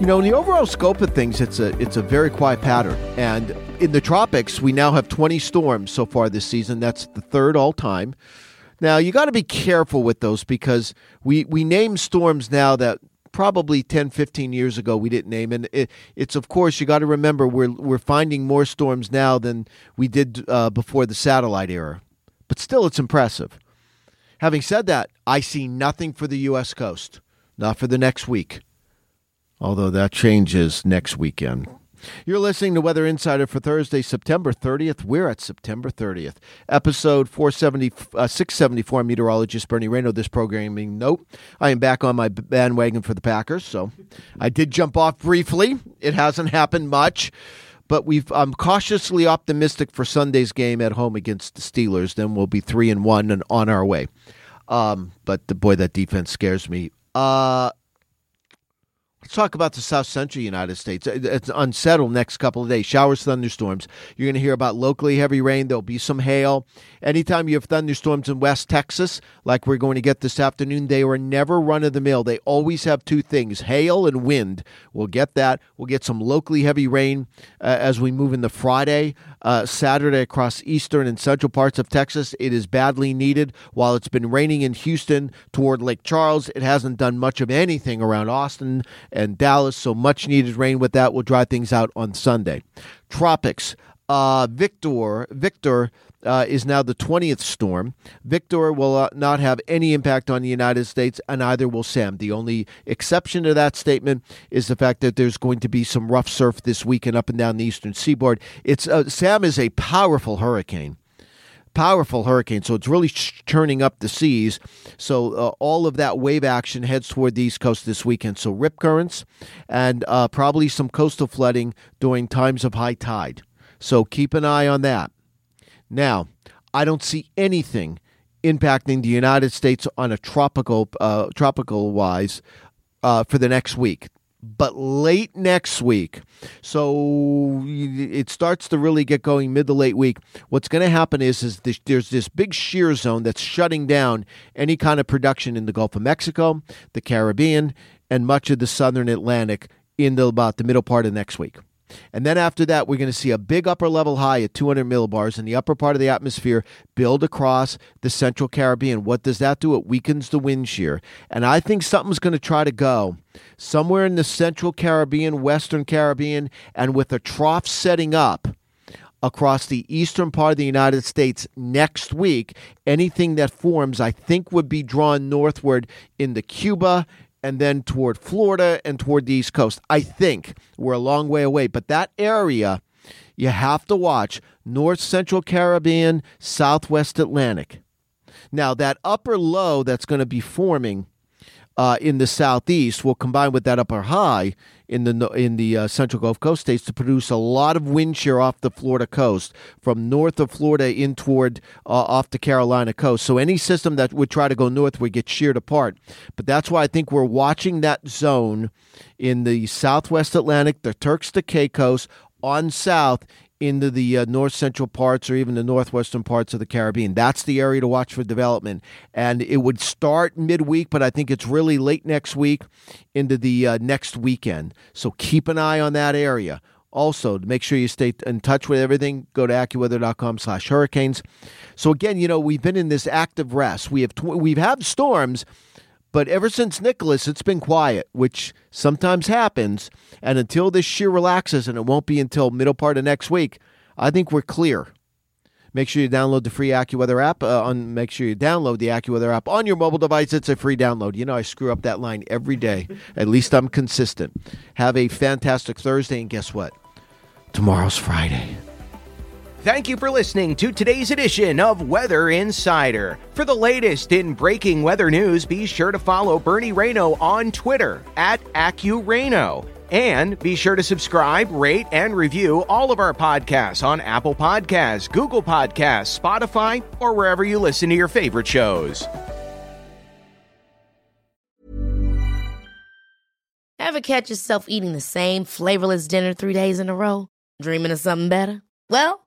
You know, in the overall scope of things, it's a it's a very quiet pattern. And in the tropics, we now have 20 storms so far this season. That's the third all time. Now, you got to be careful with those because we we name storms now that probably 10 15 years ago we didn't name and it, it's of course you got to remember we're we're finding more storms now than we did uh, before the satellite era but still it's impressive having said that i see nothing for the us coast not for the next week although that changes next weekend. You're listening to Weather Insider for Thursday, September 30th. We're at September 30th. Episode 470, uh, 674. Meteorologist Bernie Rayno. This programming note. I am back on my bandwagon for the Packers, so I did jump off briefly. It hasn't happened much, but we've, I'm cautiously optimistic for Sunday's game at home against the Steelers. Then we'll be 3 and 1 and on our way. Um, but the boy, that defense scares me. Uh, Let's talk about the south central United States. It's unsettled next couple of days. Showers, thunderstorms. You're going to hear about locally heavy rain. There'll be some hail. Anytime you have thunderstorms in West Texas, like we're going to get this afternoon, they are never run of the mill. They always have two things hail and wind. We'll get that. We'll get some locally heavy rain uh, as we move into Friday, uh, Saturday across eastern and central parts of Texas. It is badly needed. While it's been raining in Houston toward Lake Charles, it hasn't done much of anything around Austin and Dallas. So much needed rain with that will dry things out on Sunday. Tropics. Uh, Victor, Victor uh, is now the 20th storm. Victor will uh, not have any impact on the United States, and neither will Sam. The only exception to that statement is the fact that there's going to be some rough surf this weekend up and down the eastern seaboard. It's uh, Sam is a powerful hurricane powerful hurricane, so it's really churning up the seas. So uh, all of that wave action heads toward the east coast this weekend. So rip currents and uh, probably some coastal flooding during times of high tide. So keep an eye on that. Now, I don't see anything impacting the United States on a tropical uh, tropical wise uh, for the next week but late next week. So it starts to really get going mid to late week. What's going to happen is, is this, there's this big shear zone that's shutting down any kind of production in the Gulf of Mexico, the Caribbean, and much of the southern Atlantic in about the middle part of next week. And then after that, we're going to see a big upper level high at 200 millibars in the upper part of the atmosphere build across the central Caribbean. What does that do? It weakens the wind shear. And I think something's going to try to go somewhere in the central Caribbean, western Caribbean, and with a trough setting up across the eastern part of the United States next week. Anything that forms, I think, would be drawn northward into Cuba and then toward Florida and toward the East Coast. I think we're a long way away, but that area you have to watch North Central Caribbean, Southwest Atlantic. Now, that upper low that's going to be forming uh, in the southeast will combine with that upper high in the in the uh, central Gulf Coast states to produce a lot of wind shear off the Florida coast, from north of Florida in toward uh, off the Carolina coast. So any system that would try to go north would get sheared apart. But that's why I think we're watching that zone in the southwest Atlantic, the Turks to Caicos, on south into the uh, north central parts or even the northwestern parts of the Caribbean. That's the area to watch for development. And it would start midweek, but I think it's really late next week into the uh, next weekend. So keep an eye on that area. Also, to make sure you stay in touch with everything, go to AccuWeather.com slash hurricanes. So again, you know, we've been in this active rest. We have tw- we've had storms, but ever since Nicholas, it's been quiet, which sometimes happens. And until this shear relaxes, and it won't be until middle part of next week, I think we're clear. Make sure you download the free AccuWeather app. Uh, on make sure you download the AccuWeather app on your mobile device. It's a free download. You know I screw up that line every day. At least I'm consistent. Have a fantastic Thursday, and guess what? Tomorrow's Friday. Thank you for listening to today's edition of Weather Insider. For the latest in breaking weather news, be sure to follow Bernie Rayno on Twitter at AccuRayno. And be sure to subscribe, rate, and review all of our podcasts on Apple Podcasts, Google Podcasts, Spotify, or wherever you listen to your favorite shows. Ever catch yourself eating the same flavorless dinner three days in a row? Dreaming of something better? Well,